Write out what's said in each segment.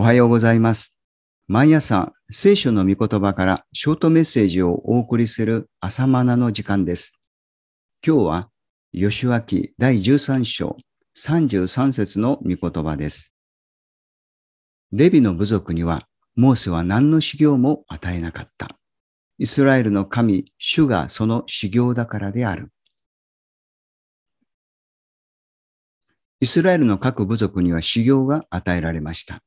おはようございます。毎朝、聖書の御言葉からショートメッセージをお送りする朝マナの時間です。今日は、吉脇第13章33節の御言葉です。レビの部族には、モーセは何の修行も与えなかった。イスラエルの神、主がその修行だからである。イスラエルの各部族には修行が与えられました。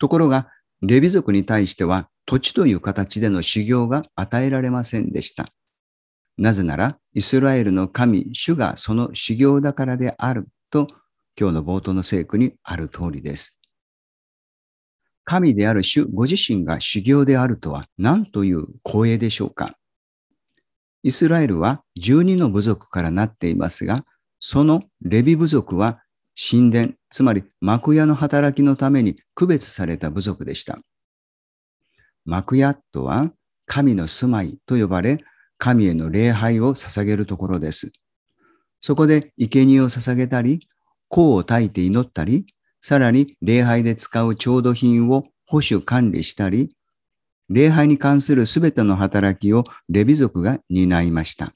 ところが、レビ族に対しては土地という形での修行が与えられませんでした。なぜなら、イスラエルの神、主がその修行だからであると、今日の冒頭の聖句にある通りです。神である主ご自身が修行であるとは何という光栄でしょうか。イスラエルは12の部族からなっていますが、そのレビ部族は神殿、つまり幕屋の働きのために区別された部族でした。幕屋とは神の住まいと呼ばれ、神への礼拝を捧げるところです。そこで生贄を捧げたり、香を焚いて祈ったり、さらに礼拝で使う調度品を保守管理したり、礼拝に関するすべての働きをレビ族が担いました。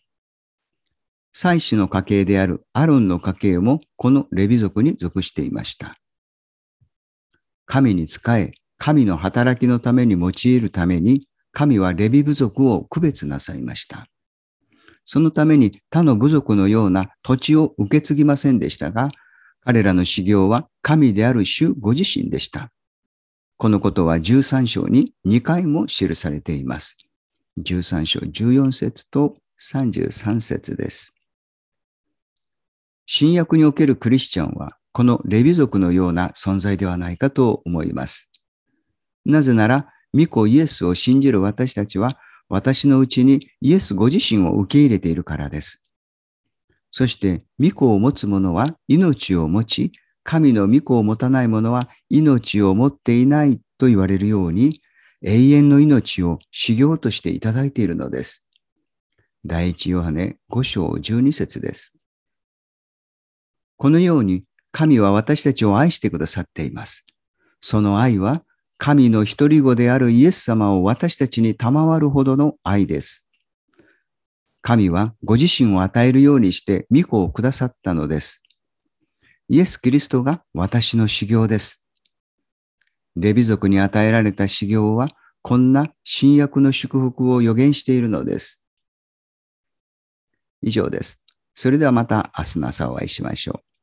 祭司の家系であるアロンの家系もこのレビ族に属していました。神に仕え、神の働きのために用いるために、神はレビ部族を区別なさいました。そのために他の部族のような土地を受け継ぎませんでしたが、彼らの修行は神である主ご自身でした。このことは13章に2回も記されています。13章14節と33節です。新約におけるクリスチャンは、このレビ族のような存在ではないかと思います。なぜなら、御子イエスを信じる私たちは、私のうちにイエスご自身を受け入れているからです。そして、御子を持つ者は命を持ち、神の御子を持たない者は命を持っていないと言われるように、永遠の命を修行としていただいているのです。第一ヨハネ5章12節です。このように神は私たちを愛してくださっています。その愛は神の一人子であるイエス様を私たちに賜るほどの愛です。神はご自身を与えるようにして御子をくださったのです。イエス・キリストが私の修行です。レビ族に与えられた修行はこんな新約の祝福を予言しているのです。以上です。それではまた明日の朝お会いしましょう。